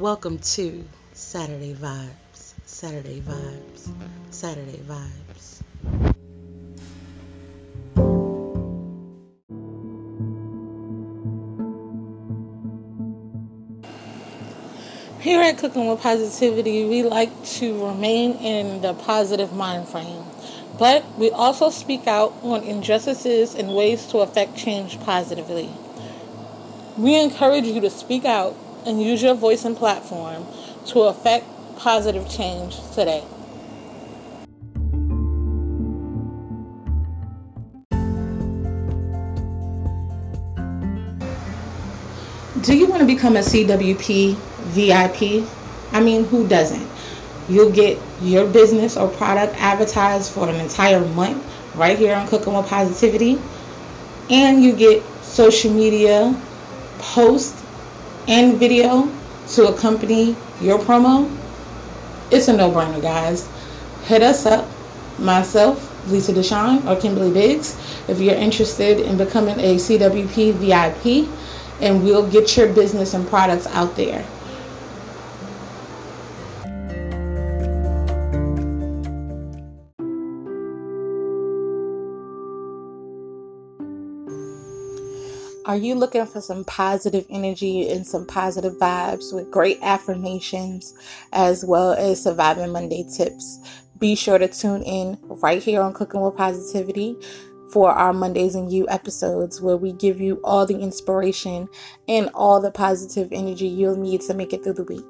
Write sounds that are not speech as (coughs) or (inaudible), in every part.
Welcome to Saturday Vibes. Saturday Vibes. Saturday Vibes. Here at Cooking with Positivity, we like to remain in the positive mind frame, but we also speak out on injustices and ways to affect change positively. We encourage you to speak out and use your voice and platform to affect positive change today. Do you want to become a CWP VIP? I mean, who doesn't? You'll get your business or product advertised for an entire month right here on Cooking with Positivity. And you get social media post and video to accompany your promo. It's a no brainer, guys. Hit us up, myself, Lisa Deshawn, or Kimberly Biggs, if you're interested in becoming a CWP VIP, and we'll get your business and products out there. Are you looking for some positive energy and some positive vibes with great affirmations as well as surviving Monday tips? Be sure to tune in right here on Cooking with Positivity for our Mondays and You episodes where we give you all the inspiration and all the positive energy you'll need to make it through the week.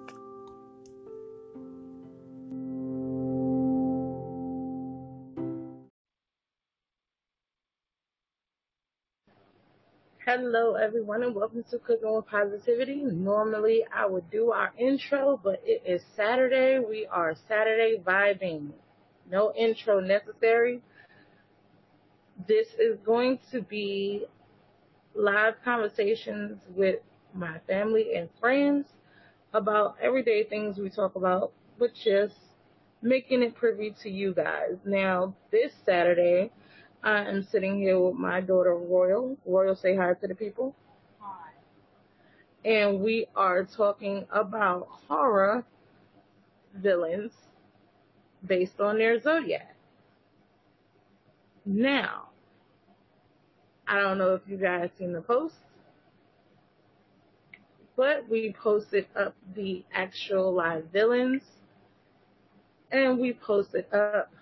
Hello, everyone, and welcome to Cooking with Positivity. Normally, I would do our intro, but it is Saturday. We are Saturday vibing. No intro necessary. This is going to be live conversations with my family and friends about everyday things we talk about, but just making it privy to you guys. Now, this Saturday, I am sitting here with my daughter Royal. Royal, say hi to the people. Hi. And we are talking about horror villains based on their zodiac. Now, I don't know if you guys seen the post, but we posted up the actual live villains and we posted up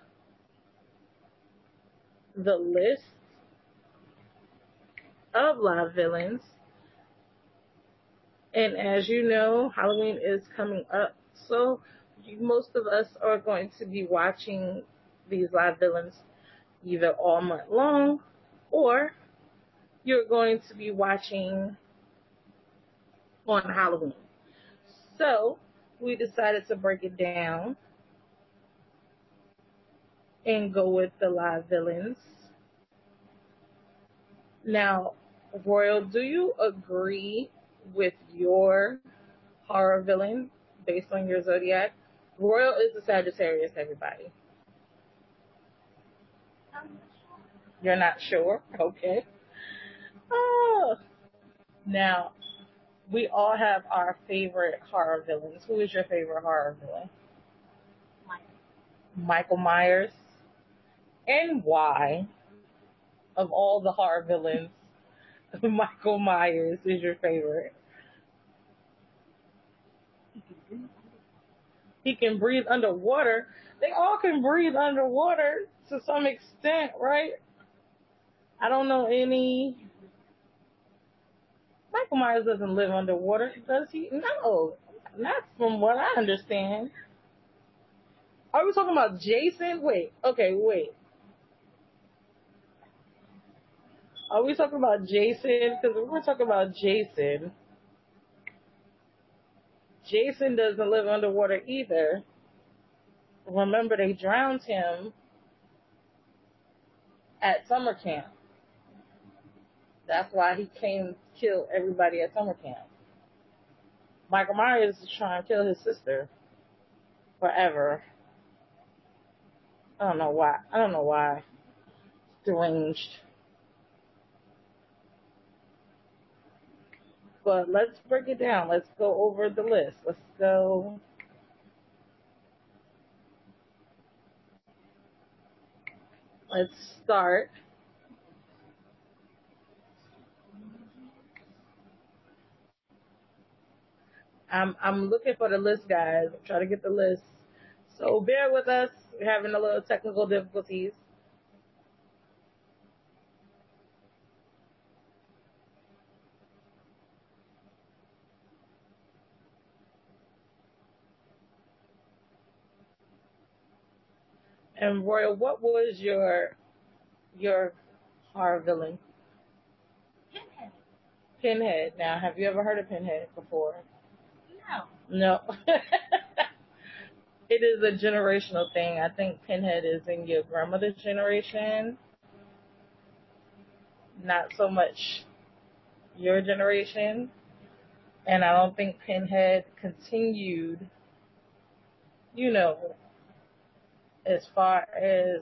the list of live villains. And as you know, Halloween is coming up, so most of us are going to be watching these live villains either all month long or you're going to be watching on Halloween. So we decided to break it down and go with the live villains. Now, Royal, do you agree with your horror villain based on your zodiac? Royal is a Sagittarius, everybody. You're not sure? Okay. Oh. Now, we all have our favorite horror villains. Who is your favorite horror villain? Michael. Michael Myers. And why? Of all the horror villains, (laughs) Michael Myers is your favorite. He can breathe underwater. They all can breathe underwater to some extent, right? I don't know any. Michael Myers doesn't live underwater, does he? No, not from what I understand. Are we talking about Jason? Wait, okay, wait. Are we talking about Jason? Because we're talking about Jason, Jason doesn't live underwater either. Remember, they drowned him at summer camp. That's why he came kill everybody at summer camp. Michael Myers is trying to kill his sister forever. I don't know why. I don't know why. Deranged. But let's break it down. Let's go over the list. Let's go. Let's start. I'm I'm looking for the list, guys. I'm trying to get the list. So bear with us. We're having a little technical difficulties. And Royal, what was your your horror villain? Pinhead. Pinhead. Now, have you ever heard of Pinhead before? No. No. (laughs) it is a generational thing. I think Pinhead is in your grandmother's generation. Not so much your generation. And I don't think Pinhead continued, you know, as far as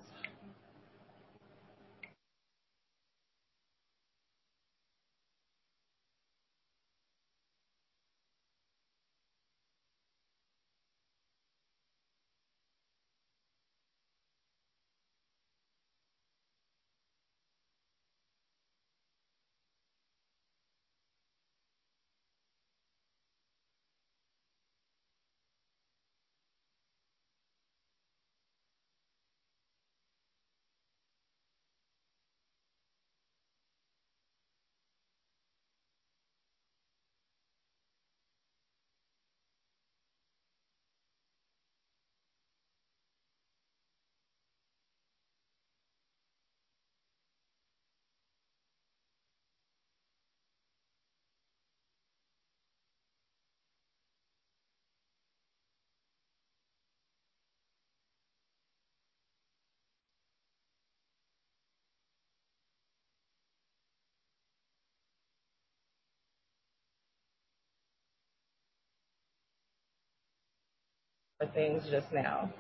things just now.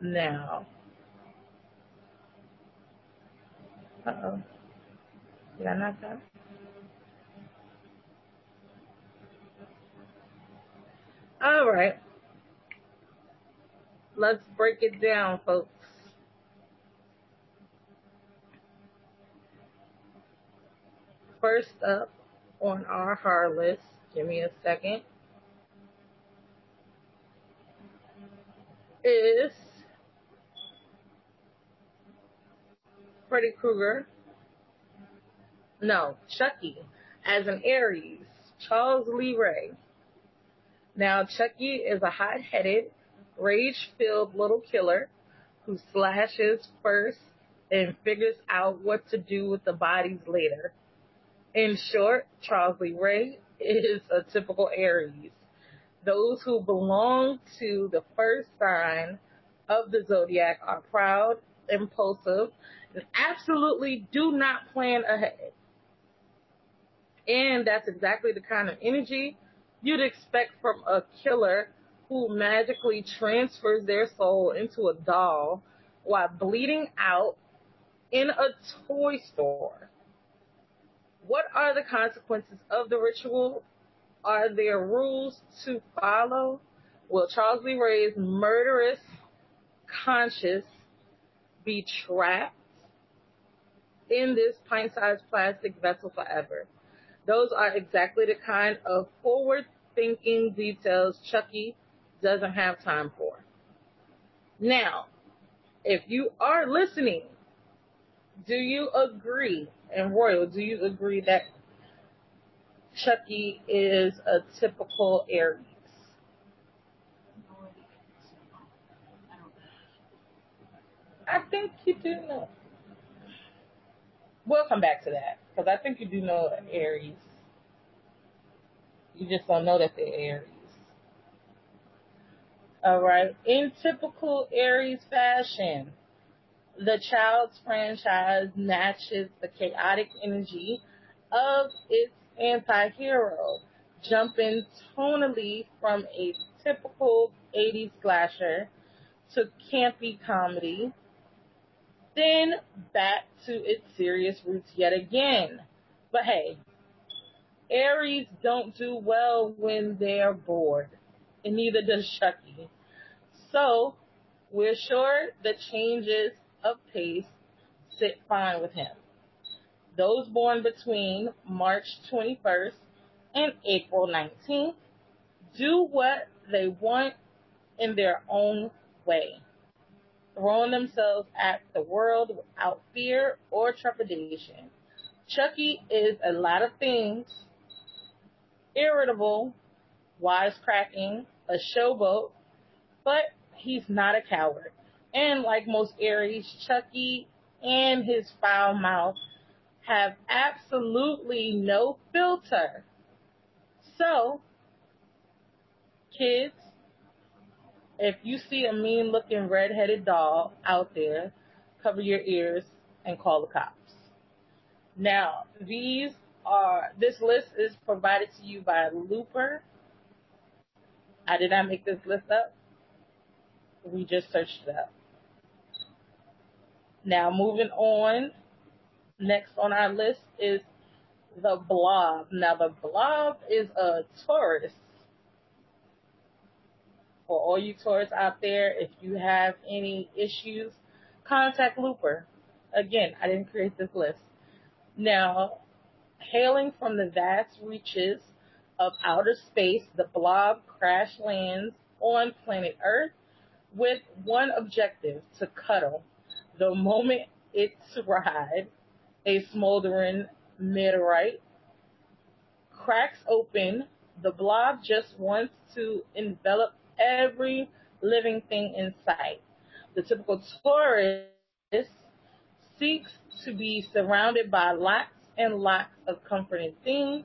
Now. Uh oh. Did I knock that? All right. Let's break it down, folks. First up on our hard list, give me a second, is Freddy Krueger. No, Chucky as an Aries, Charles Lee Ray. Now, Chucky is a hot headed, rage filled little killer who slashes first and figures out what to do with the bodies later. In short, Charles Lee Ray is a typical Aries. Those who belong to the first sign of the zodiac are proud, impulsive, and absolutely do not plan ahead. And that's exactly the kind of energy you'd expect from a killer who magically transfers their soul into a doll while bleeding out in a toy store. What are the consequences of the ritual? Are there rules to follow? Will Charles Lee Ray's murderous conscience be trapped in this pint-sized plastic vessel forever? Those are exactly the kind of forward-thinking details Chucky doesn't have time for. Now, if you are listening, do you agree and Royal, do you agree that Chucky is a typical Aries? I think you do know. We'll come back to that because I think you do know Aries. You just don't know that they're Aries. All right. In typical Aries fashion, the Child's franchise matches the chaotic energy of its anti-hero, jumping tonally from a typical 80s slasher to campy comedy. then back to its serious roots yet again. But hey, Aries don't do well when they're bored, and neither does Chucky. So, we're sure the changes of pace sit fine with him. Those born between March 21st and April 19th do what they want in their own way, throwing themselves at the world without fear or trepidation. Chucky is a lot of things irritable, wisecracking, a showboat, but he's not a coward. And like most Aries, Chucky and his foul mouth have absolutely no filter. So, kids, if you see a mean looking red-headed doll out there, cover your ears and call the cops. Now, these are, this list is provided to you by Looper. I did not make this list up. We just searched it up. Now, moving on, next on our list is the blob. Now, the blob is a Taurus. For all you Taurus out there, if you have any issues, contact Looper. Again, I didn't create this list. Now, hailing from the vast reaches of outer space, the blob crash lands on planet Earth with one objective to cuddle. The moment it's arrived, a smoldering meteorite cracks open. The blob just wants to envelop every living thing in sight. The typical tourist seeks to be surrounded by lots and lots of comforting things,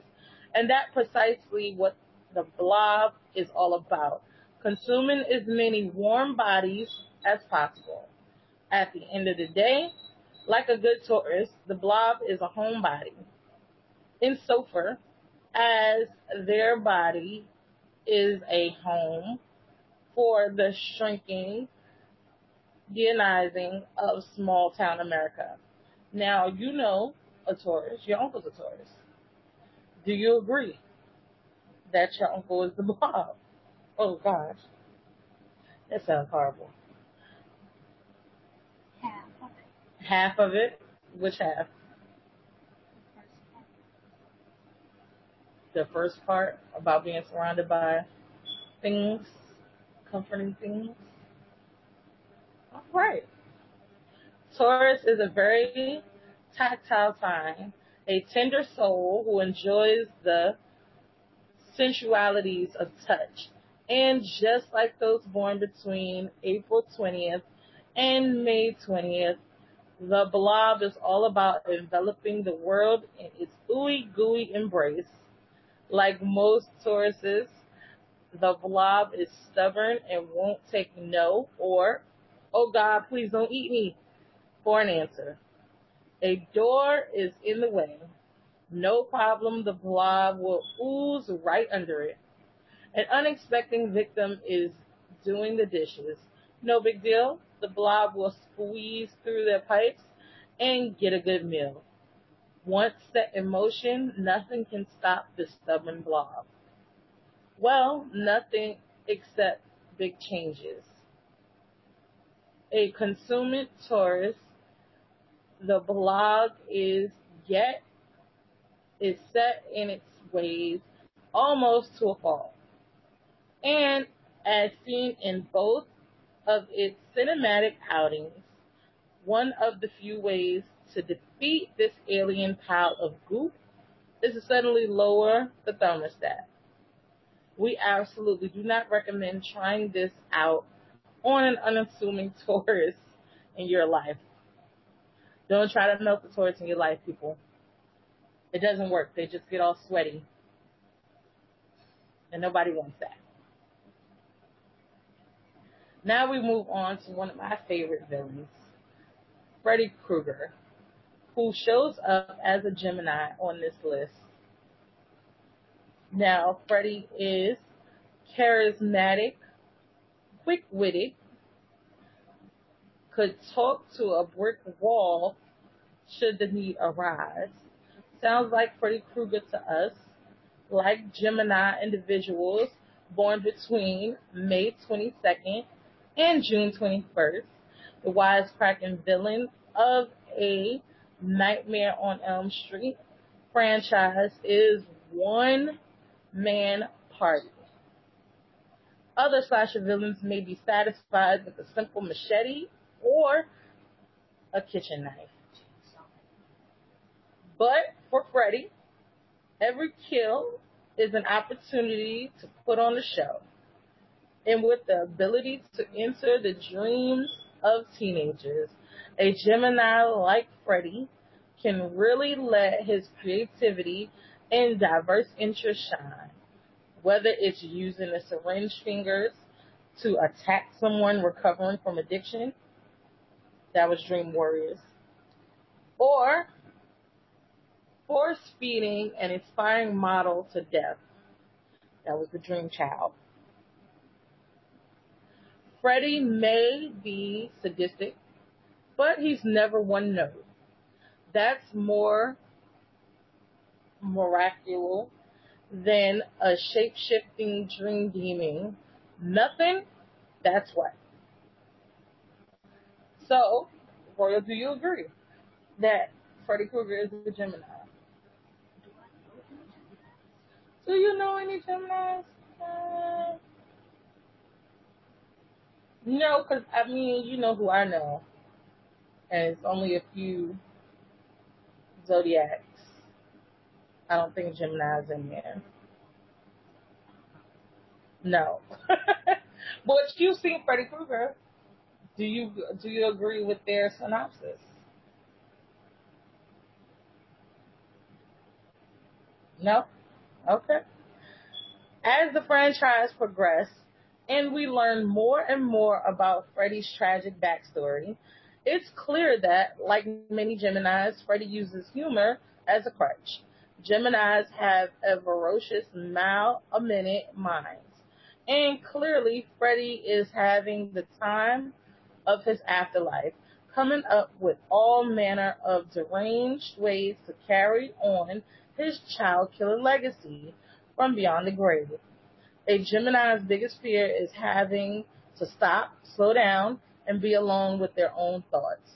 and that's precisely what the blob is all about. Consuming as many warm bodies as possible. At the end of the day, like a good Taurus, the blob is a homebody. Insofar as their body is a home for the shrinking, deionizing of small town America. Now, you know a Taurus, your uncle's a Taurus. Do you agree that your uncle is the blob? Oh gosh. That sounds horrible. Half of it. Half of it? Which half? The first part. About being surrounded by things, comforting things. All right. Taurus is a very tactile sign, a tender soul who enjoys the sensualities of touch. And just like those born between April 20th and May 20th, the blob is all about enveloping the world in its ooey gooey embrace. Like most Tauruses, the blob is stubborn and won't take no or, oh God, please don't eat me, for an answer. A door is in the way. No problem, the blob will ooze right under it. An unexpected victim is doing the dishes. No big deal. The blob will squeeze through their pipes and get a good meal. Once set in motion, nothing can stop the stubborn blob. Well, nothing except big changes. A consumate Taurus, the blob is yet is set in its ways almost to a fault. And as seen in both of its cinematic outings, one of the few ways to defeat this alien pile of goop is to suddenly lower the thermostat. We absolutely do not recommend trying this out on an unassuming (laughs) Taurus in your life. Don't try to milk the Taurus in your life, people. It doesn't work. They just get all sweaty. And nobody wants that. Now we move on to one of my favorite villains, Freddy Krueger, who shows up as a Gemini on this list. Now, Freddy is charismatic, quick-witted, could talk to a brick wall should the need arise. Sounds like Freddy Krueger to us, like Gemini individuals born between May 22nd and June 21st, the wisecracking villain of a Nightmare on Elm Street franchise is one man party. Other slasher villains may be satisfied with a simple machete or a kitchen knife. But for Freddy, every kill is an opportunity to put on a show. And with the ability to enter the dreams of teenagers, a Gemini like Freddy can really let his creativity and diverse interests shine. Whether it's using the syringe fingers to attack someone recovering from addiction, that was Dream Warriors, or force feeding an inspiring model to death, that was the Dream Child. Freddy may be sadistic, but he's never one note. That's more miraculous than a shape shifting dream demon. Nothing, that's what. So, Royal, do you agree that Freddy Krueger is a Gemini? Do you know any Geminis? Uh, no, because I mean, you know who I know. And it's only a few zodiacs. I don't think Gemini's in there. No. (laughs) but you've seen Freddy Krueger. Do you do you agree with their synopsis? No? Okay. As the franchise progressed and we learn more and more about Freddy's tragic backstory, it's clear that, like many Geminis, Freddy uses humor as a crutch. Geminis have a ferocious mile a minute minds. And clearly, Freddy is having the time of his afterlife, coming up with all manner of deranged ways to carry on his child killer legacy from beyond the grave. A Gemini's biggest fear is having to stop, slow down, and be alone with their own thoughts.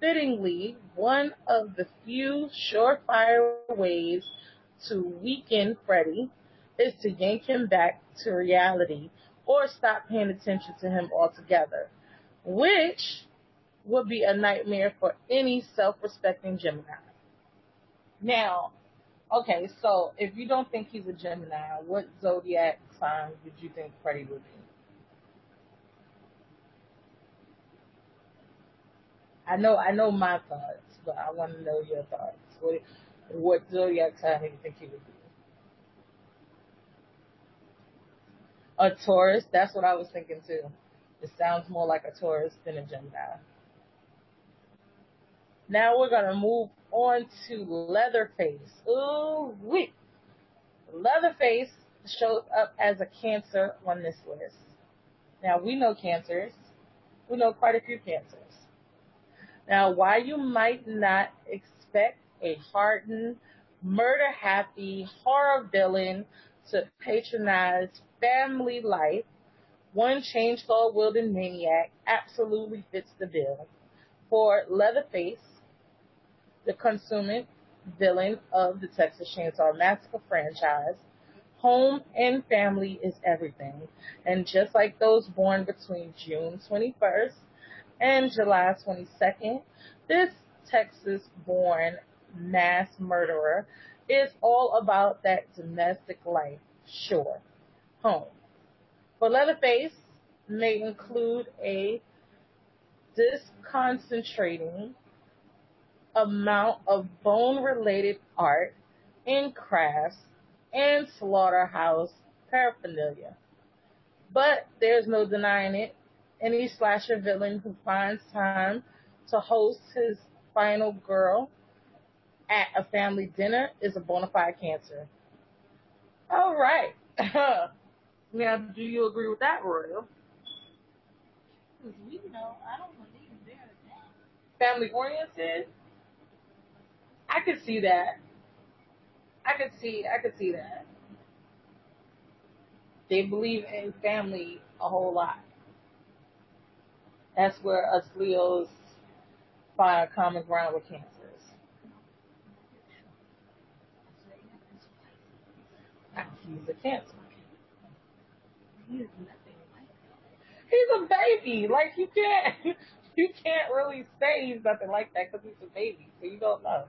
Fittingly, one of the few surefire ways to weaken Freddy is to yank him back to reality or stop paying attention to him altogether, which would be a nightmare for any self-respecting Gemini. Now, okay, so if you don't think he's a Gemini, what zodiac sign would you think Freddy would be? I know, I know my thoughts, but I want to know your thoughts. What, what zodiac sign do you think he would be? A Taurus. That's what I was thinking too. It sounds more like a Taurus than a Gemini. Now we're gonna move on to Leatherface. Ooh, wait. Leatherface shows up as a Cancer on this list. Now we know cancers. We know quite a few cancers. Now, why you might not expect a hardened, murder happy horror villain to patronize family life, one chainsaw wielding maniac absolutely fits the bill. For Leatherface, the consummate villain of the Texas Chainsaw Massacre franchise, home and family is everything. And just like those born between June 21st and July 22nd, this Texas born mass murderer is all about that domestic life, sure, home. For Leatherface may include a disconcentrating amount of bone related art and crafts and slaughterhouse paraphernalia. But there's no denying it any slasher villain who finds time to host his final girl at a family dinner is a bona fide cancer. All right. (laughs) now, do you agree with that, Royal? Because we know, I don't believe they're that. Family oriented. I could see that. I could see. I could see that. They believe in family a whole lot. That's where us Leos find common ground with cancers. He's a cancer. He is nothing like that. He's a baby. Like you can't, (laughs) you can't really say he's nothing like that because he's a baby. So you don't know.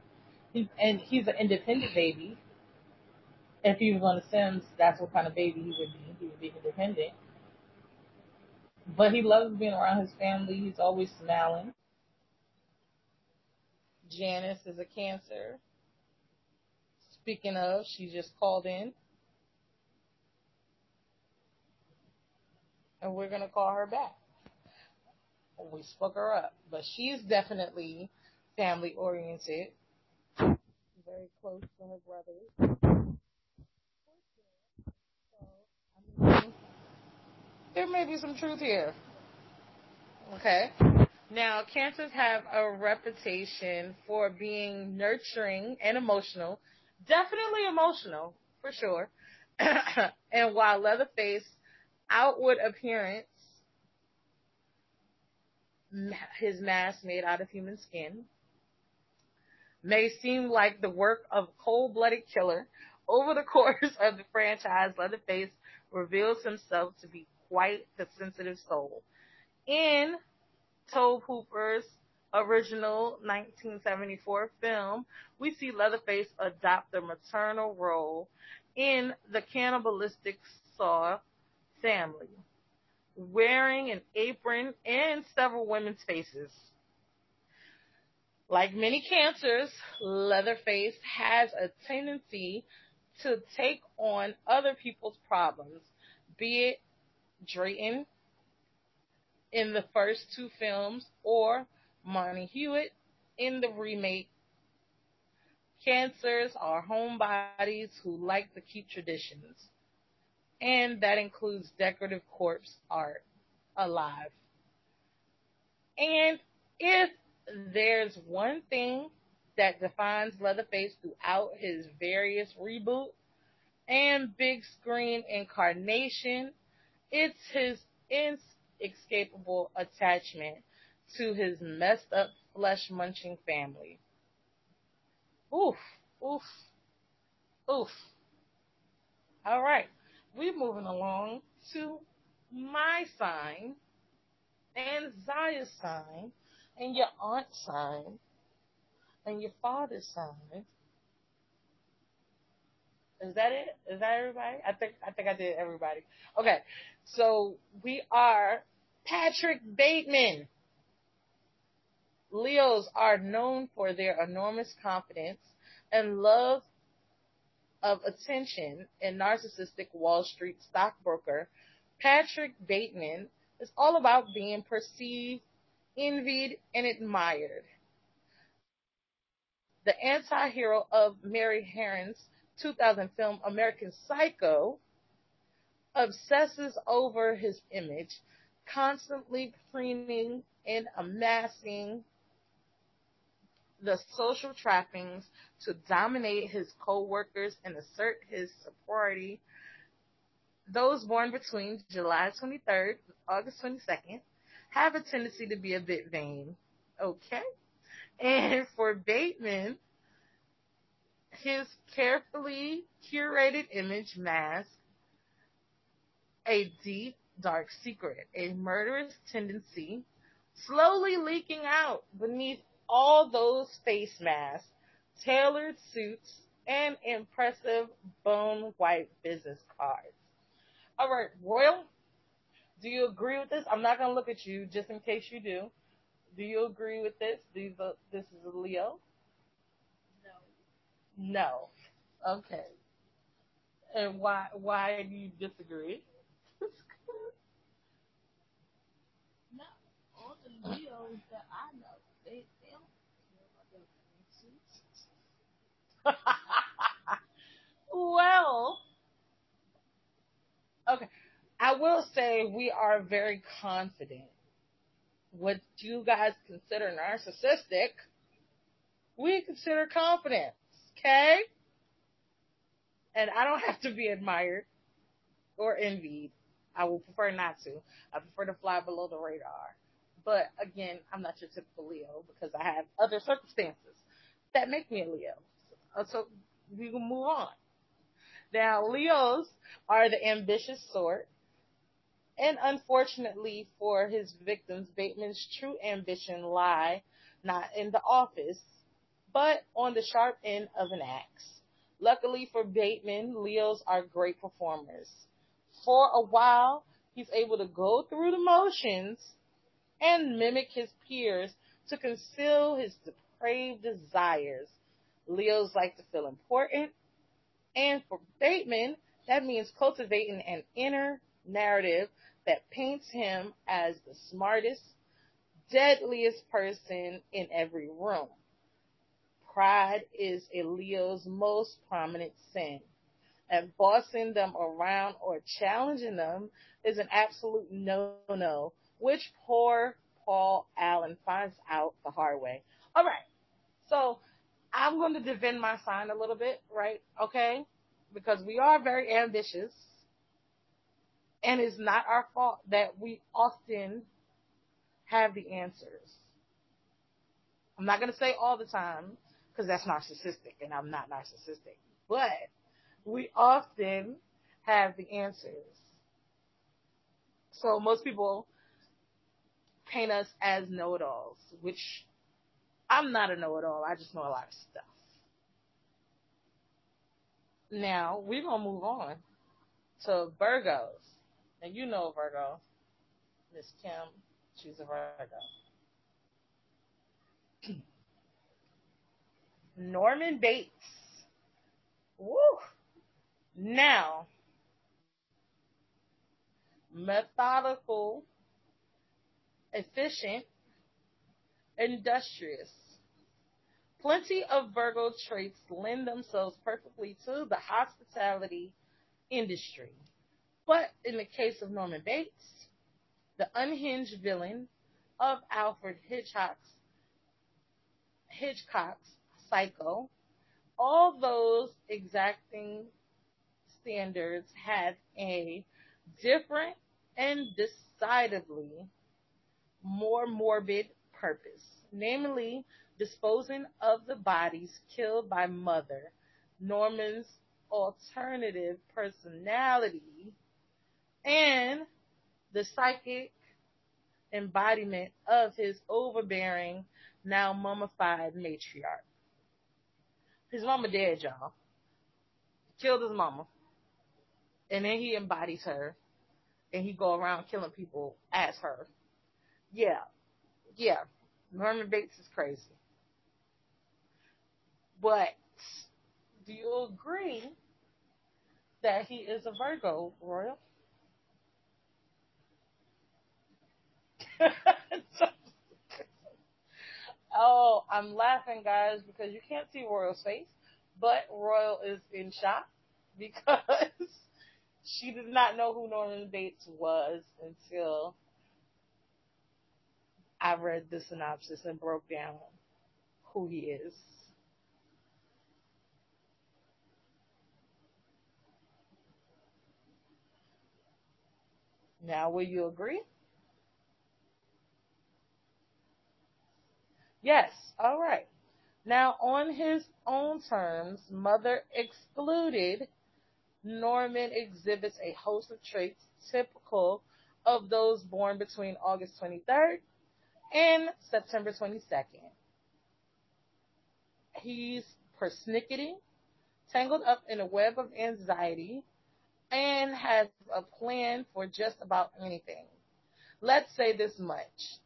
And he's an independent baby. If he was on The Sims, that's what kind of baby he would be. He would be independent. But he loves being around his family. He's always smiling. Janice is a cancer. Speaking of, she just called in. And we're going to call her back. We spoke her up. But she's definitely family oriented. Very close to her brothers. There may be some truth here. Okay. Now, cancers have a reputation for being nurturing and emotional. Definitely emotional, for sure. (coughs) and while Leatherface outward appearance, his mask made out of human skin, may seem like the work of a cold-blooded killer, over the (laughs) course of the franchise, Leatherface reveals himself to be quite the sensitive soul. In Tobe Hooper's original 1974 film, we see Leatherface adopt the maternal role in the cannibalistic Saw family, wearing an apron and several women's faces. Like many cancers, Leatherface has a tendency to take on other people's problems, be it Drayton in the first two films or Monty Hewitt in the remake. Cancers are homebodies who like to keep traditions, and that includes decorative corpse art alive. And if there's one thing that defines Leatherface throughout his various reboot and big screen incarnation, it's his inescapable attachment to his messed up flesh munching family. Oof, oof, oof. All right, we're moving along to my sign and Zaya's sign and your aunt's sign and your father's sign. Is that it? Is that everybody? I think I think I did everybody. Okay. So we are Patrick Bateman. Leos are known for their enormous confidence and love of attention and narcissistic Wall Street stockbroker. Patrick Bateman is all about being perceived, envied, and admired. The anti-hero of Mary Harron's 2000 film American Psycho obsesses over his image, constantly preening and amassing the social trappings to dominate his co-workers and assert his superiority. Those born between July 23rd and August 22nd have a tendency to be a bit vain. Okay? And for Bateman, his carefully curated image masks a deep, dark secret, a murderous tendency slowly leaking out beneath all those face masks, tailored suits, and impressive bone white business cards. All right, Royal, do you agree with this? I'm not going to look at you just in case you do. Do you agree with this? These this is a Leo? No. No. Okay. And why why do you disagree? (laughs) No. All the Leos that I know, they, they don't care about their suits. (laughs) well, okay. I will say we are very confident what you guys consider narcissistic, we consider confidence. Okay? And I don't (laughs) have to be admired or envied. I will prefer not to. I prefer to fly below the radar. But again, I'm not your typical Leo because I have other circumstances that make me a Leo. So, so we can move on. Now, Leos are the ambitious sort. And unfortunately for his victims, Bateman's true ambition lie not in the office, but on the sharp end of an axe. Luckily for Bateman, Leos are great performers. For a while, he's able to go through the motions and mimic his peers to conceal his depraved desires. Leos like to feel important, and for Bateman, that means cultivating an inner narrative that paints him as the smartest, deadliest person in every room. Pride is a Leo's most prominent sin. And bossing them around or challenging them is an absolute no-no, which poor Paul Allen finds out the hard way. All right. So I'm going to defend my sign a little bit, right? Okay. Because we are very ambitious and it's not our fault that we often have the answers. I'm not going to say all the time because that's narcissistic and I'm not narcissistic, but we often have the answers. So most people paint us as know-it-alls, which I'm not a know-it-all. I just know a lot of stuff. Now we're gonna move on to Virgos. And you know Virgo. Miss Kim, she's a Virgo. (clears throat) Norman Bates. Woo! Now, methodical, efficient, industrious. Plenty of Virgo traits lend themselves perfectly to the hospitality industry. But in the case of Norman Bates, the unhinged villain of Alfred Hitchcock's, Hitchcock's Psycho, all those exacting standards had a different and decidedly more morbid purpose, namely disposing of the bodies killed by Mother, Norman's alternative personality and the psychic embodiment of his overbearing, now mummified matriarch. His mama dead, y'all. Killed his mama. And then he embodies her. And he go around killing people as her. Yeah. Yeah. Norman Bates is crazy. But do you agree that he is a Virgo, Royal? (laughs) oh, I'm laughing, guys, because you can't see Royal's face, but Royal is in shock because (laughs) she did not know who Norman Bates was until I read the synopsis and broke down who he is. Now, will you agree? Yes. All right. Now, on his own terms, mother excluded, Norman exhibits a host of traits typical of those born between August 23rd and September 22nd. He's persnickety, tangled up in a web of anxiety, and has a plan for just about anything. Let's say this much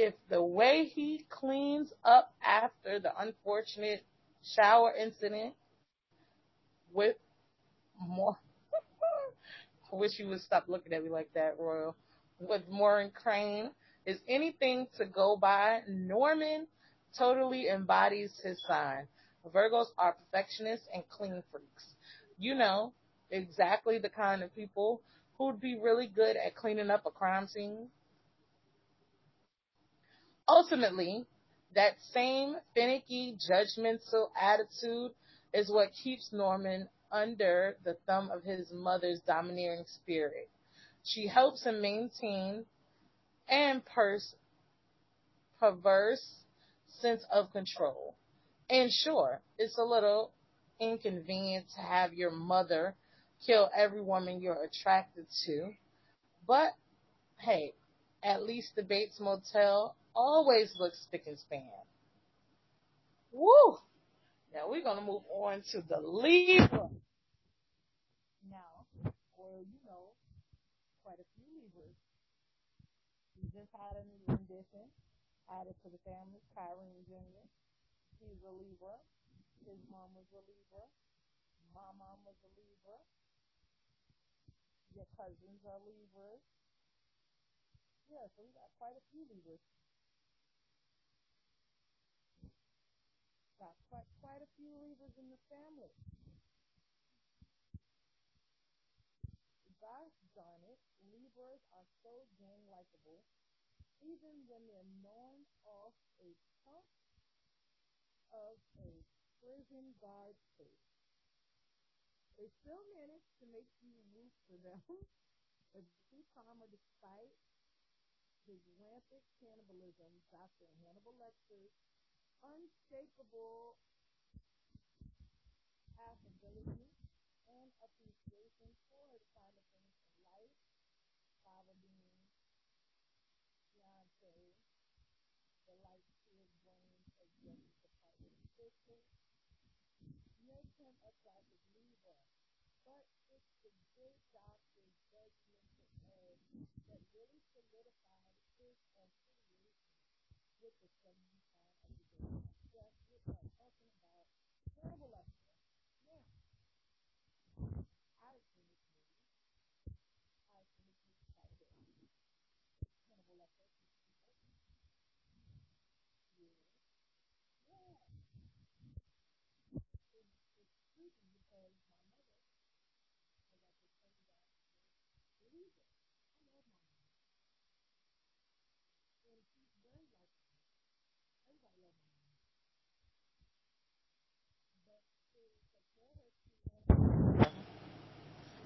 if the way he cleans up after the unfortunate shower incident with more (laughs) I wish you would stop looking at me like that, Royal. With Marion Crane is anything to go by. Norman totally embodies his sign. Virgos are perfectionists and clean freaks. You know, exactly the kind of people who'd be really good at cleaning up a crime scene Ultimately, that same finicky, judgmental attitude is what keeps Norman under the thumb of his mother's domineering spirit. She helps him maintain and pers- perverse sense of control. And sure, it's a little inconvenient to have your mother kill every woman you're attracted to, but hey, at least the Bates Motel always look spick and span. Woo! Now we're gonna move on to the Libra. Now, well, you know, quite a few Libras. We just had a new rendition added to the family, Kyrene Jr. He's a Libra. His mom was a Libra. My mom was a Libra. Your cousins are Libras. Yeah, so we got quite a few Libras. Got quite, quite a few Libras in the family. Gosh darn it, Libras are so dang likable, even when they're known off a chunk of a prison guard face. They still manage to make you root for them, (laughs) but too calmer despite his rampant cannibalism, Dr. Hannibal Lecter's unshakable affability and appreciation for the finer things in life, Fava Bean, Beyonce, the light to his brains of Justice Department sister, make him a classic Libra. But it's the good doctor's judgmental edge that really solidified his affiliation with the 70 of the day. Yes, we're talking about Hannibal Lecter. Now, I've seen this movie. I've seen this movie quite a bit. Hannibal Lecter. Yeah. Yeah. It's, it's creepy because my mother, as I just told you guys, believes it. I love my mom. And she's very like me. Everybody loves my mom. But to compare her to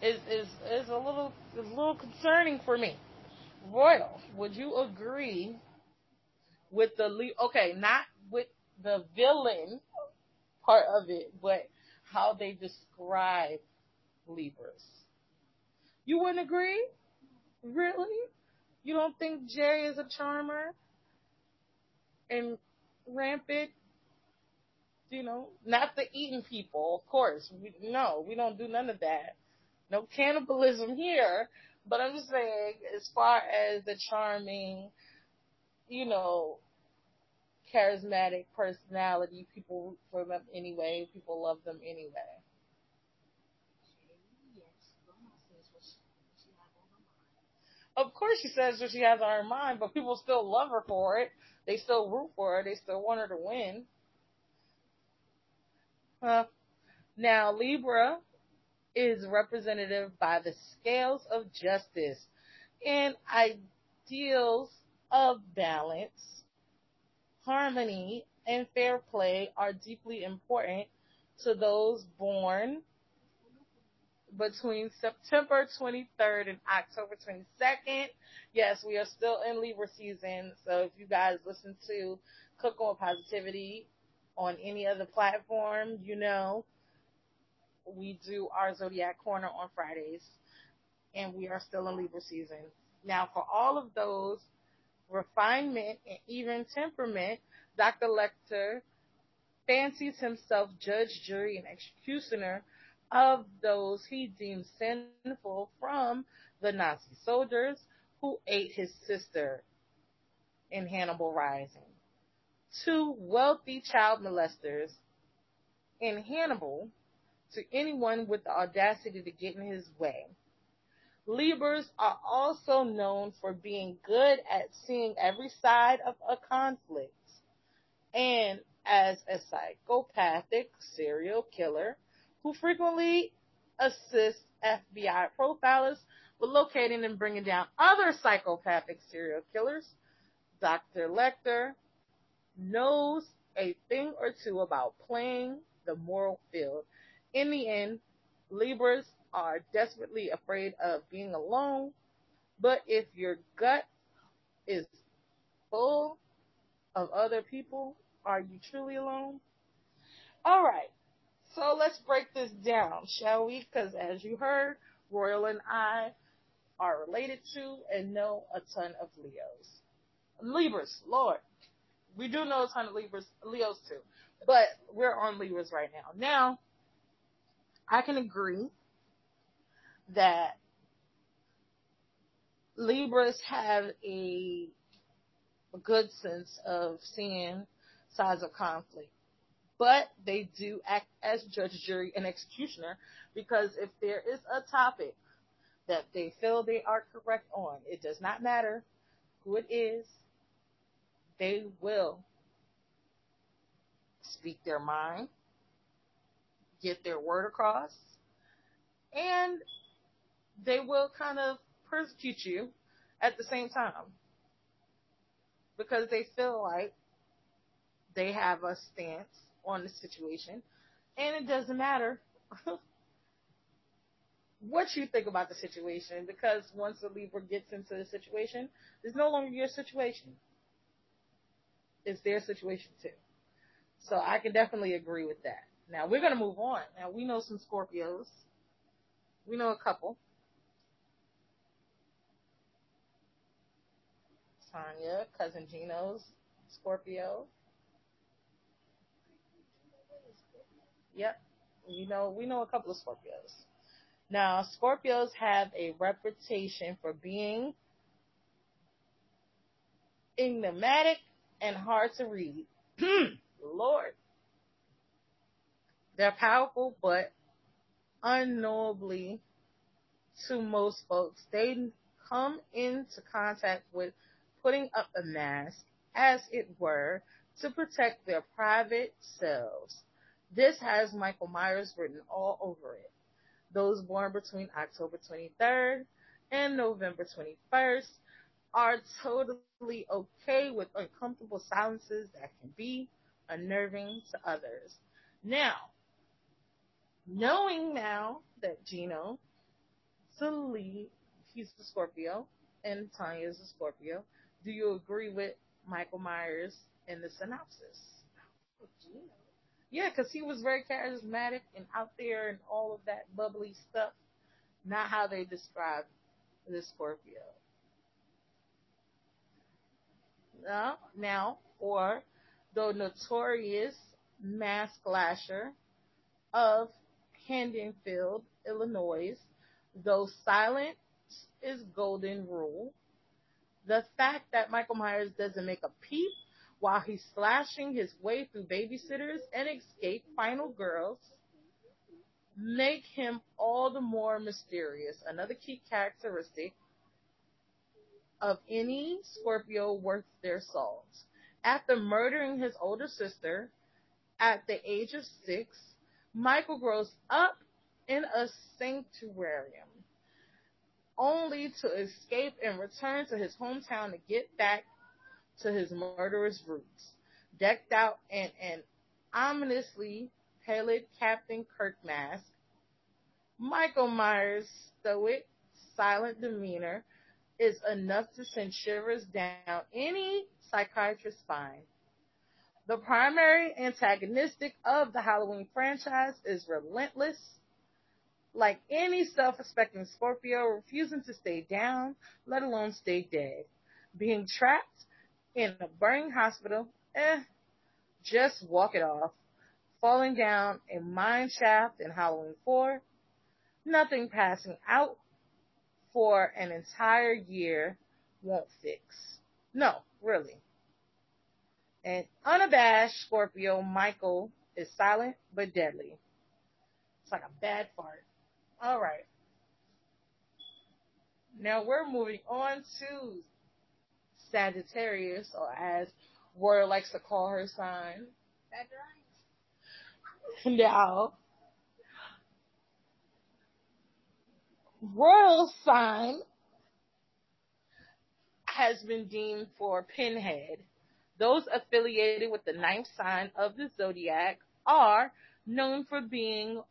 is is is a little is a little concerning for me. Royal, would you agree with the le- okay, not with the villain part of it, but how they describe Libras? You wouldn't agree? Really? You don't think Jerry is a charmer and rampant? You know, not the eating people, of course. We, no, we don't do none of that. No cannibalism here. But I'm just saying, as far as the charming, you know, charismatic personality, people root for them anyway. People love them anyway. Of course she says what she has on her mind, but people still love her for it. They still root for her. They still want her to win. Uh, now, Libra is representative by the scales of justice and ideals of balance, harmony, and fair play are deeply important to those born between September 23rd and October 22nd. Yes, we are still in Libra season, so if you guys listen to Cook on Positivity on any other platform, you know we do our Zodiac Corner on Fridays, and we are still in Libra season. Now, for all of those refinement and even temperament, Dr. Lecter fancies himself judge, jury, and executioner of those he deems sinful from the Nazi soldiers who ate his sister in Hannibal Rising. Two wealthy child molesters in Hannibal to anyone with the audacity to get in his way. Libras are also known for being good at seeing every side of a conflict. And as a psychopathic serial killer who frequently assists FBI profilers with locating and bringing down other psychopathic serial killers, Dr. Lecter knows a thing or two about playing the moral field. In the end, Libras are desperately afraid of being alone, but if your gut is full of other people, are you truly alone? All right. So let's break this down, shall we? Because as you heard, Royal and I are related to and know a ton of Leos. Libras, Lord. We do know a ton of Libras, Leos too. But we're on Libras right now. Now, I can agree that Libras have a, good sense of seeing sides of conflict. But they do act as judge, jury, and executioner because if there is a topic that they feel they are correct on, it does not matter who it is, they will speak their mind, get their word across, and they will kind of persecute you at the same time because they feel like they have a stance on the situation and it doesn't matter (laughs) what you think about the situation because once a Libra gets into the situation, it's no longer your situation. It's their situation too. So I can definitely agree with that. Now we're gonna move on. Now we know some Scorpios. We know a couple. Tanya, cousin Gino's Scorpio. Yep. You know, we know a couple of Scorpios. Now, Scorpios have a reputation for being enigmatic and hard to read. (clears throat) Lord. They're powerful, but unknowably to most folks, they come into contact with putting up a mask, as it were, to protect their private selves. This has Michael Myers written all over it. Those born between October 23rd and November 21st are totally okay with uncomfortable silences that can be unnerving to others. Now, knowing now that Gino, Celie, he's the Scorpio, and Tanya is a Scorpio, do you agree with Michael Myers in the synopsis? Yeah, because he was very charismatic and out there and all of that bubbly stuff. Not how they describe the Scorpio. Now, now for the notorious mask lasher of Haddonfield, Illinois, though silent is golden rule. The fact that Michael Myers doesn't make a peep while he's slashing his way through babysitters and escape final girls make him all the more mysterious. Another key characteristic of any Scorpio worth their salt. After murdering his older sister at the age of six, Michael grows up in a sanctuarium, only to escape and return to his hometown to get back to his murderous roots, decked out in an ominously pallid Captain Kirk mask. Michael Myers' stoic, silent demeanor is enough to send shivers down any psychiatrist's spine. The primary antagonistic of the Halloween franchise is relentless. Like any self-respecting Scorpio, refusing to stay down, let alone stay dead. Being trapped in a burning hospital, eh, just walk it off. Falling down a mine shaft in Halloween 4, nothing passing out for an entire year won't fix. No, really. And unabashed Scorpio Michael is silent but deadly. It's like a bad fart. All right. Now we're moving on to Sagittarius, or as Royal likes to call her sign. (laughs) Now, Royal sign has been deemed for Pinhead. Those affiliated with the ninth sign of the zodiac are known for being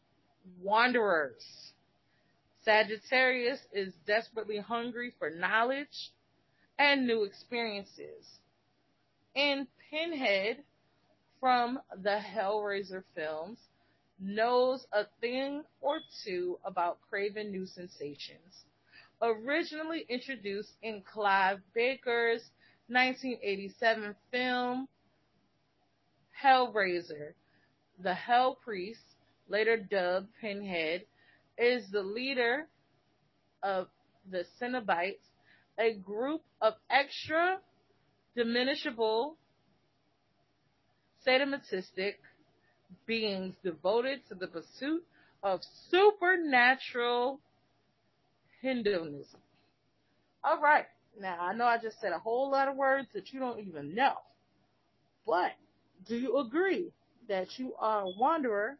wanderers. Sagittarius is desperately hungry for knowledge and new experiences. And Pinhead from the Hellraiser films knows a thing or two about craving new sensations. Originally introduced in Clive Barker's 1987 film Hellraiser, the Hell Priest, later dubbed Pinhead, is the leader of the Cenobites, a group of extra diminishable sadomasochistic beings devoted to the pursuit of supernatural Hinduism. All right. Now, I know I just said a whole lot of words that you don't even know. But do you agree that you are a wanderer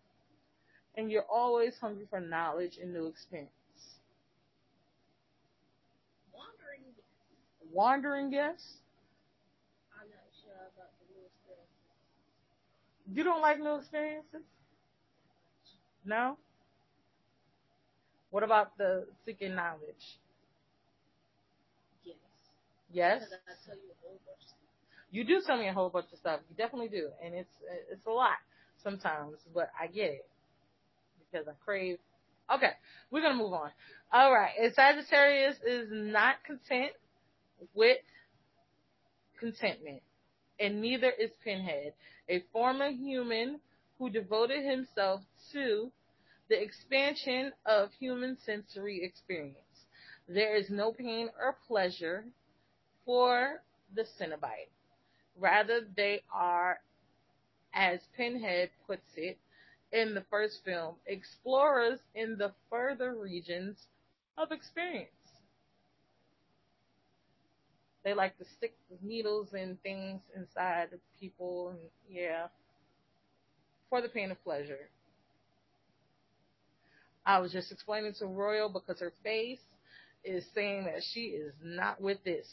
and you're always hungry for knowledge and new experience? Wandering. Wandering, yes? I'm not sure about the new experiences. You don't like new experiences? No? What about the seeking knowledge? Yes. Yes? I tell you a whole bunch of stuff. You do tell me a whole bunch of stuff. You definitely do. And it's it's a lot sometimes, but I get it. Because I crave Okay, we're gonna move on. All right. And Sagittarius is not content with contentment. And neither is Pinhead, a former human who devoted himself to the expansion of human sensory experience. There is no pain or pleasure for the Cenobite. Rather, they are, as Pinhead puts it in the first film, explorers in the further regions of experience. They like to stick needles and things inside of people, and yeah, for the pain of pleasure. I was just explaining to Royal because her face is saying that she is not with this.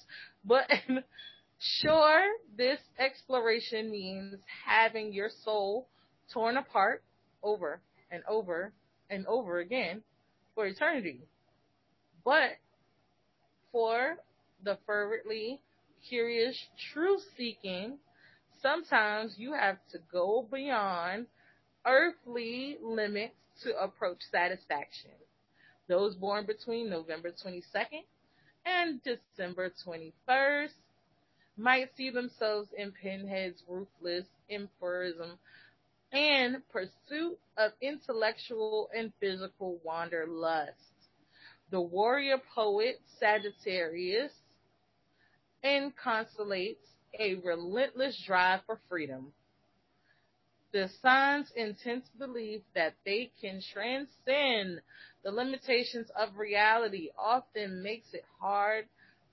But (laughs) sure, this exploration means having your soul torn apart over and over and over again for eternity. But for the fervently curious, truth seeking, sometimes you have to go beyond earthly limits to approach satisfaction. Those born between November 22nd and December 21st might see themselves in Pinhead's ruthless empirism and pursuit of intellectual and physical wanderlust. The warrior poet Sagittarius encapsulates a relentless drive for freedom. The sign's intense belief that they can transcend the limitations of reality often makes it hard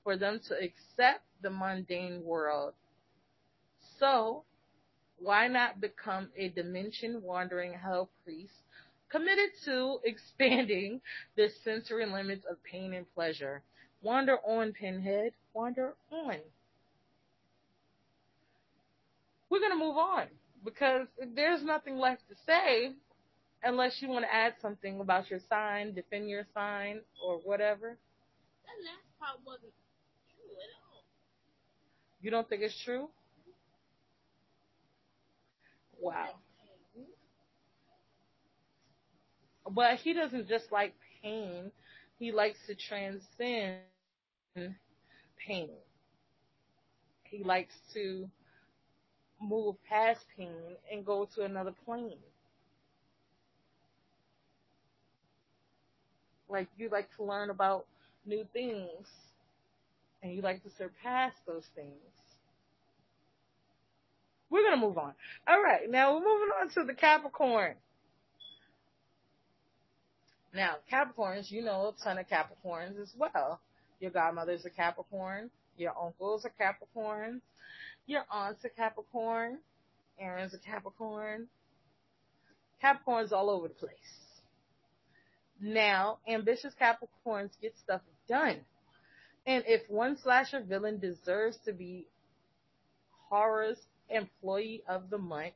for them to accept the mundane world. So, why not become a dimension wandering hell priest committed to (laughs) expanding the sensory limits of pain and pleasure? Wander on, Pinhead. Wander on. We're going to move on because there's nothing left to say unless you want to add something about your sign, defend your sign, or whatever. That last part wasn't true at all. You don't think it's true? Wow. But he doesn't just like pain, he likes to transcend pain. He likes to move past pain and go to another plane. Like you like to learn about new things and you like to surpass those things. We're going to move on. All right. Now we're moving on to the Capricorn. Now, Capricorns, you know a ton of Capricorns as well. Your godmother's a Capricorn. Your uncles are Capricorns. Your aunt's a Capricorn. Aaron's a Capricorn. Capricorns all over the place. Now, ambitious Capricorns get stuff done And if one slasher villain deserves to be horror's employee of the month,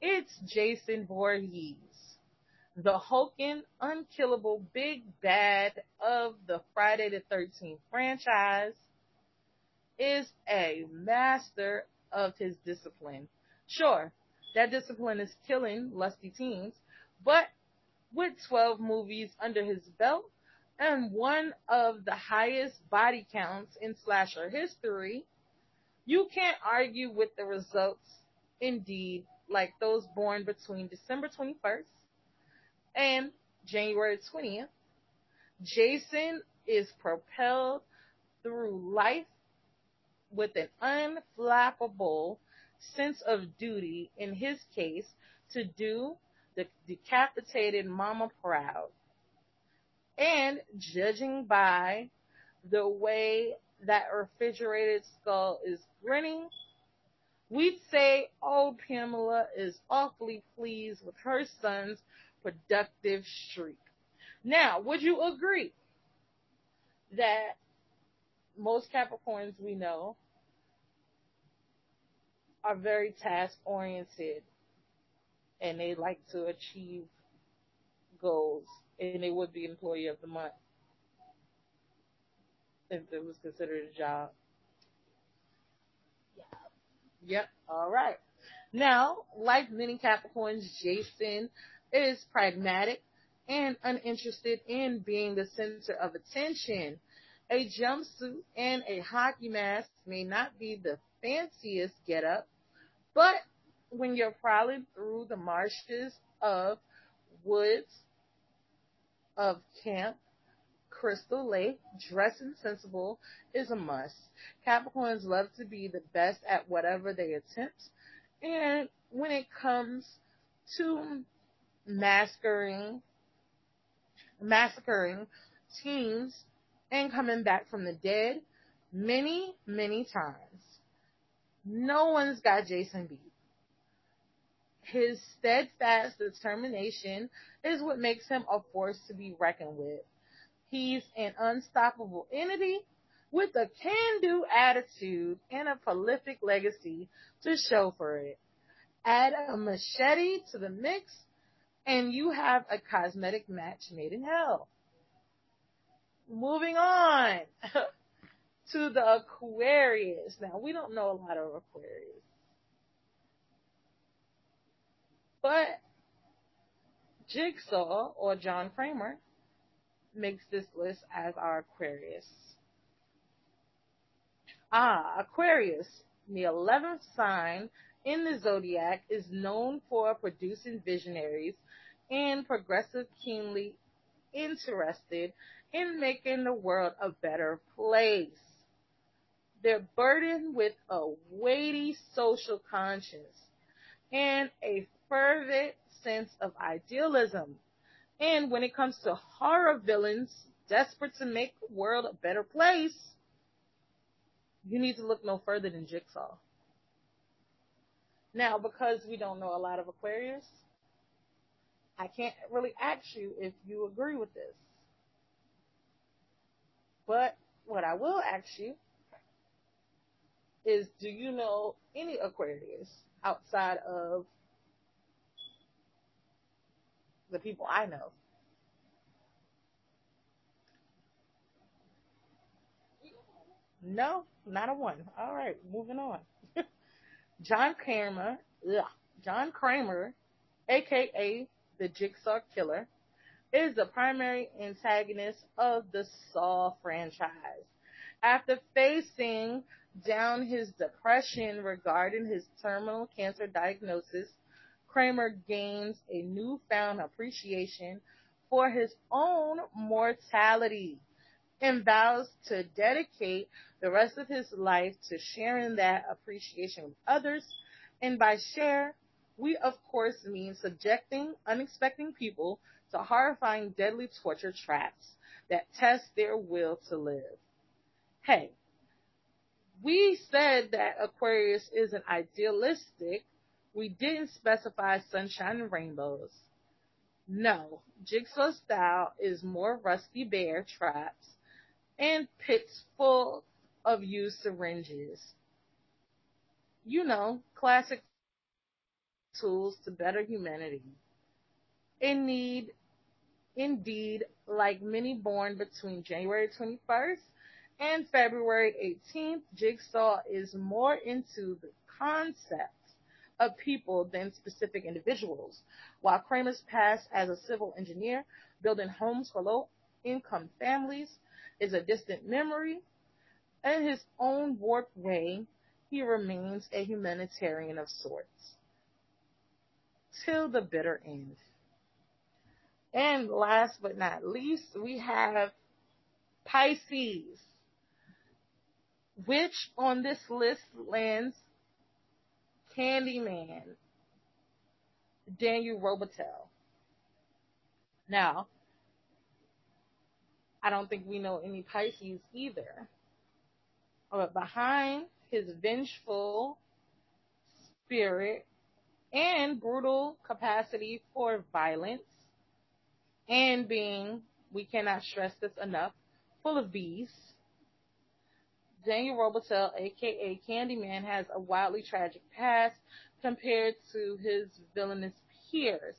it's Jason Voorhees, the hulking, unkillable big bad of the Friday the 13th franchise, is a master of his discipline. Sure, that discipline is killing lusty teens, but with 12 movies under his belt and one of the highest body counts in slasher history, you can't argue with the results. Indeed, like those born between December 21st and January 20th, Jason is propelled through life with an unflappable sense of duty, in his case, to do the decapitated mama proud. And judging by the way that refrigerated skull is grinning, we'd say, old Pamela is awfully pleased with her son's productive streak. Now, would you agree that most Capricorns we know are very task oriented and they like to achieve goals and they would be employee of the month if it was considered a job. Yeah. Yep. All right. Now, like many Capricorns, Jason is pragmatic and uninterested in being the center of attention. A jumpsuit and a hockey mask may not be the fanciest getup, but when you're prowling through the marshes of woods of Camp Crystal Lake, dressing sensible is a must. Capricorns love to be the best at whatever they attempt, and when it comes to massacring, massacring teens and coming back from the dead many, many times. No one's got Jason beat. His steadfast determination is what makes him a force to be reckoned with. He's an unstoppable entity with a can-do attitude and a prolific legacy to show for it. Add a machete to the mix and you have a cosmetic match made in hell. Moving on (laughs) to the Aquarius. Now, we don't know a lot of Aquarius. But Jigsaw or John Kramer makes this list as our Aquarius. Ah, Aquarius, the 11th sign in the zodiac, is known for producing visionaries and progressive, keenly interested in making the world a better place. They're burdened with a weighty social conscience and a fervent sense of idealism. And when it comes to horror villains desperate to make the world a better place, you need to look no further than Jigsaw. Now, because we don't know a lot of Aquarius, I can't really ask you if you agree with this. But what I will ask you is do you know any Aquarius outside of the people I know? No, not a one. All right, moving on. (laughs) John Kramer, ugh, John Kramer, aka the Jigsaw Killer, is the primary antagonist of the Saw franchise. After facing down his depression regarding his terminal cancer diagnosis, Kramer gains a newfound appreciation for his own mortality and vows to dedicate the rest of his life to sharing that appreciation with others. And by share, we of course mean subjecting unexpected people to horrifying deadly torture traps that test their will to live. Hey, we said that Aquarius is an idealistic. We didn't specify sunshine and rainbows. No, Jigsaw style is more rusty bear traps and pits full of used syringes. You know, classic tools to better humanity. In need, indeed, like many born between January 21st and February 18th, Jigsaw is more into the concept of people than specific individuals. While Kramer's past as a civil engineer building homes for low income families is a distant memory, in his own warped way, he remains a humanitarian of sorts. Till the bitter end. And last but not least, we have Pisces, which on this list lands Candyman, Daniel Robitaille. Now, I don't think we know any Pisces either. But behind his vengeful spirit and brutal capacity for violence and being, we cannot stress this enough, full of bees, Daniel Robitaille, aka Candyman, has a wildly tragic past compared to his villainous peers.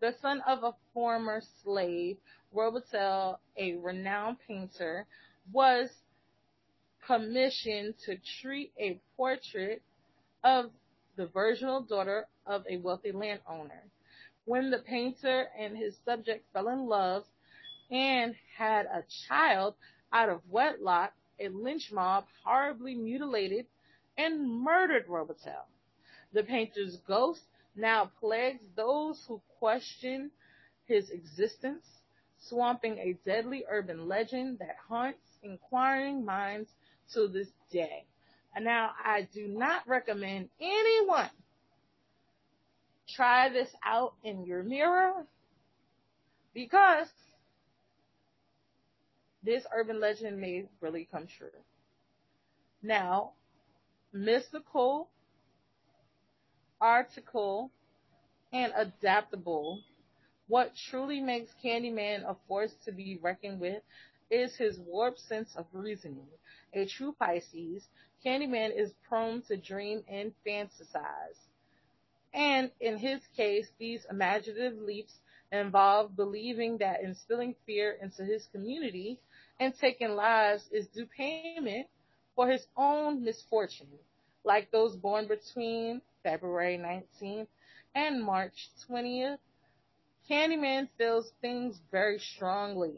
The son of a former slave, Robitaille, a renowned painter, was commissioned to treat a portrait of the virginal daughter of a wealthy landowner. When the painter and his subject fell in love and had a child out of wedlock, a lynch mob horribly mutilated and murdered Robitaille. The painter's ghost now plagues those who question his existence, swamping a deadly urban legend that haunts inquiring minds to this day. And now I do not recommend anyone try this out in your mirror because this urban legend may really come true. Now, mystical, article, and adaptable, what truly makes Candyman a force to be reckoned with is his warped sense of reasoning. A true Pisces, Candyman is prone to dream and fantasize. And in his case, these imaginative leaps involve believing that instilling fear into his community and taking lives is due payment for his own misfortune, like those born between February 19th and March 20th. Candyman feels things very strongly.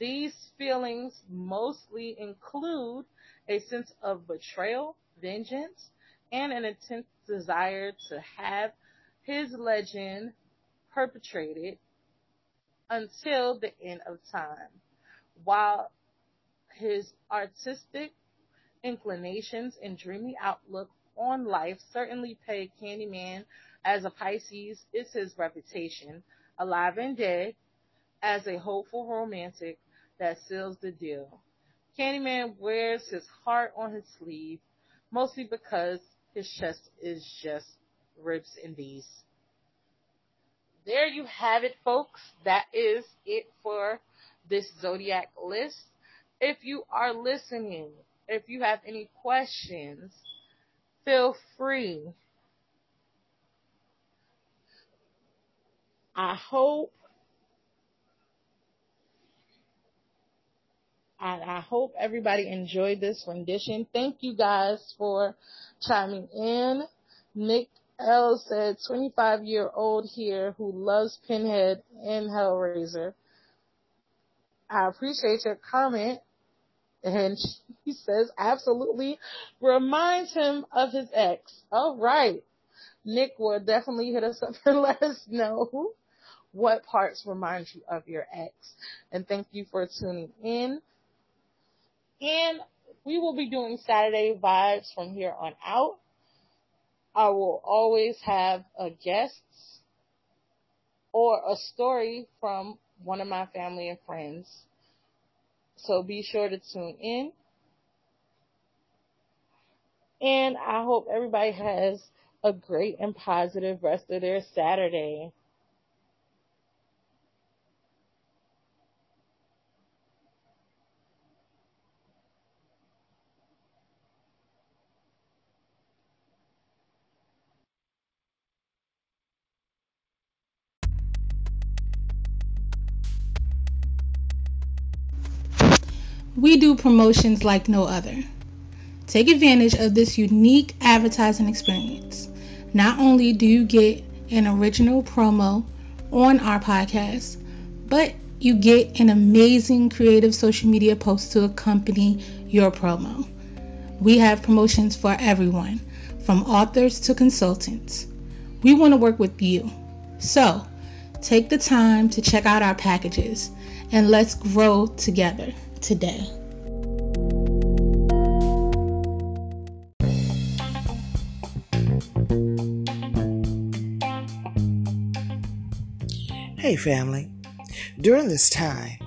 These feelings mostly include a sense of betrayal, vengeance, and an intense desire to have his legend perpetrated until the end of time while his artistic inclinations and dreamy outlook on life certainly pay Candyman as a Pisces is his reputation, alive and dead, as a hopeful romantic that seals the deal. Candyman wears his heart on his sleeve, mostly because his chest is just ribs and bees. There you have it, folks. That is it for this zodiac list. If you are listening, if you have any questions, feel free. I hope I hope everybody enjoyed this rendition. Thank you guys for chiming in. Nick L said 25 year old here who loves Pinhead and Hellraiser. I appreciate your comment. And (laughs) he says, absolutely reminds him of his ex. All right. Nick will definitely hit us up (laughs) and let us know what parts remind you of your ex. And thank you for tuning in. And we will be doing Saturday vibes from here on out. I will always have a guest or a story from one of my family and friends. So be sure to tune in. And I hope everybody has a great and positive rest of their Saturday. We do promotions like no other. Take advantage of this unique advertising experience. Not only do you get an original promo on our podcast, but you get an amazing creative social media post to accompany your promo. We have promotions for everyone, from authors to consultants. We want to work with you. So, take the time to check out our packages and let's grow together today. Hey, family. During this time,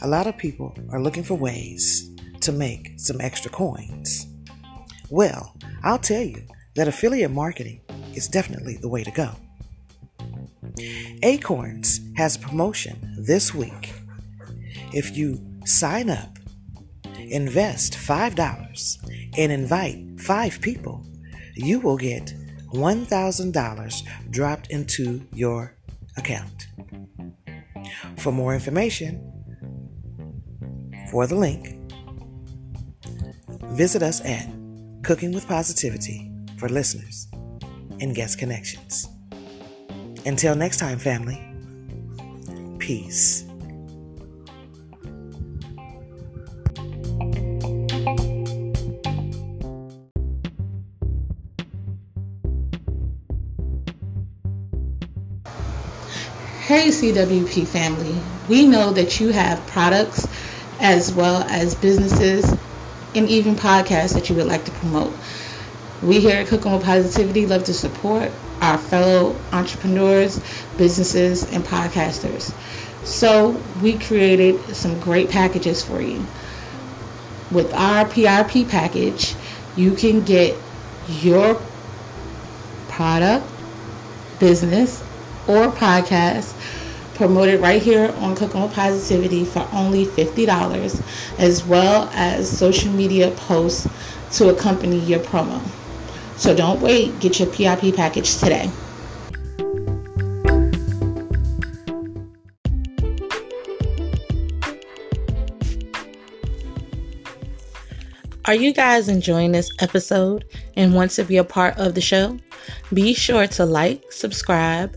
a lot of people are looking for ways to make some extra coins. Well, I'll tell you that affiliate marketing is definitely the way to go. Acorns has a promotion this week. If you sign up, invest $5, and invite five people, you will get $1,000 dropped into your account. For more information, for the link, visit us at Cooking with Positivity for listeners and guest connections. Until next time, family, peace. Hey, CWP family, we know that you have products as well as businesses and even podcasts that you would like to promote. We here at Cooking with Positivity love to support our fellow entrepreneurs, businesses, and podcasters. So we created some great packages for you. With our PRP package, you can get your product, business, or podcast promoted right here on Cooking with Positivity for only $50, as well as social media posts to accompany your promo. So don't wait, get your PIP package today. Are you guys enjoying this episode and want to be a part of the show? Be sure to like, subscribe,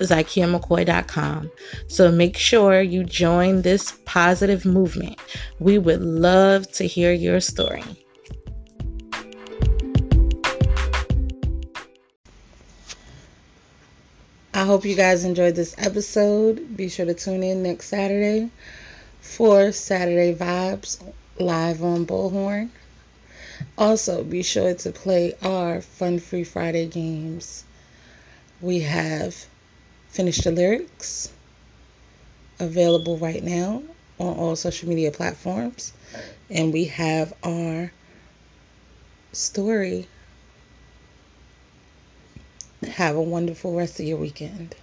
ZykiaMcCoy.com. So make sure you join this positive movement. We would love to hear your story. I hope you guys enjoyed this episode. Be sure to tune in next Saturday for Saturday Vibes live on Bullhorn. Also, be sure to play our Fun Free Friday games. We have Finish the Lyrics available right now on all social media platforms. And we have our story. Have a wonderful rest of your weekend.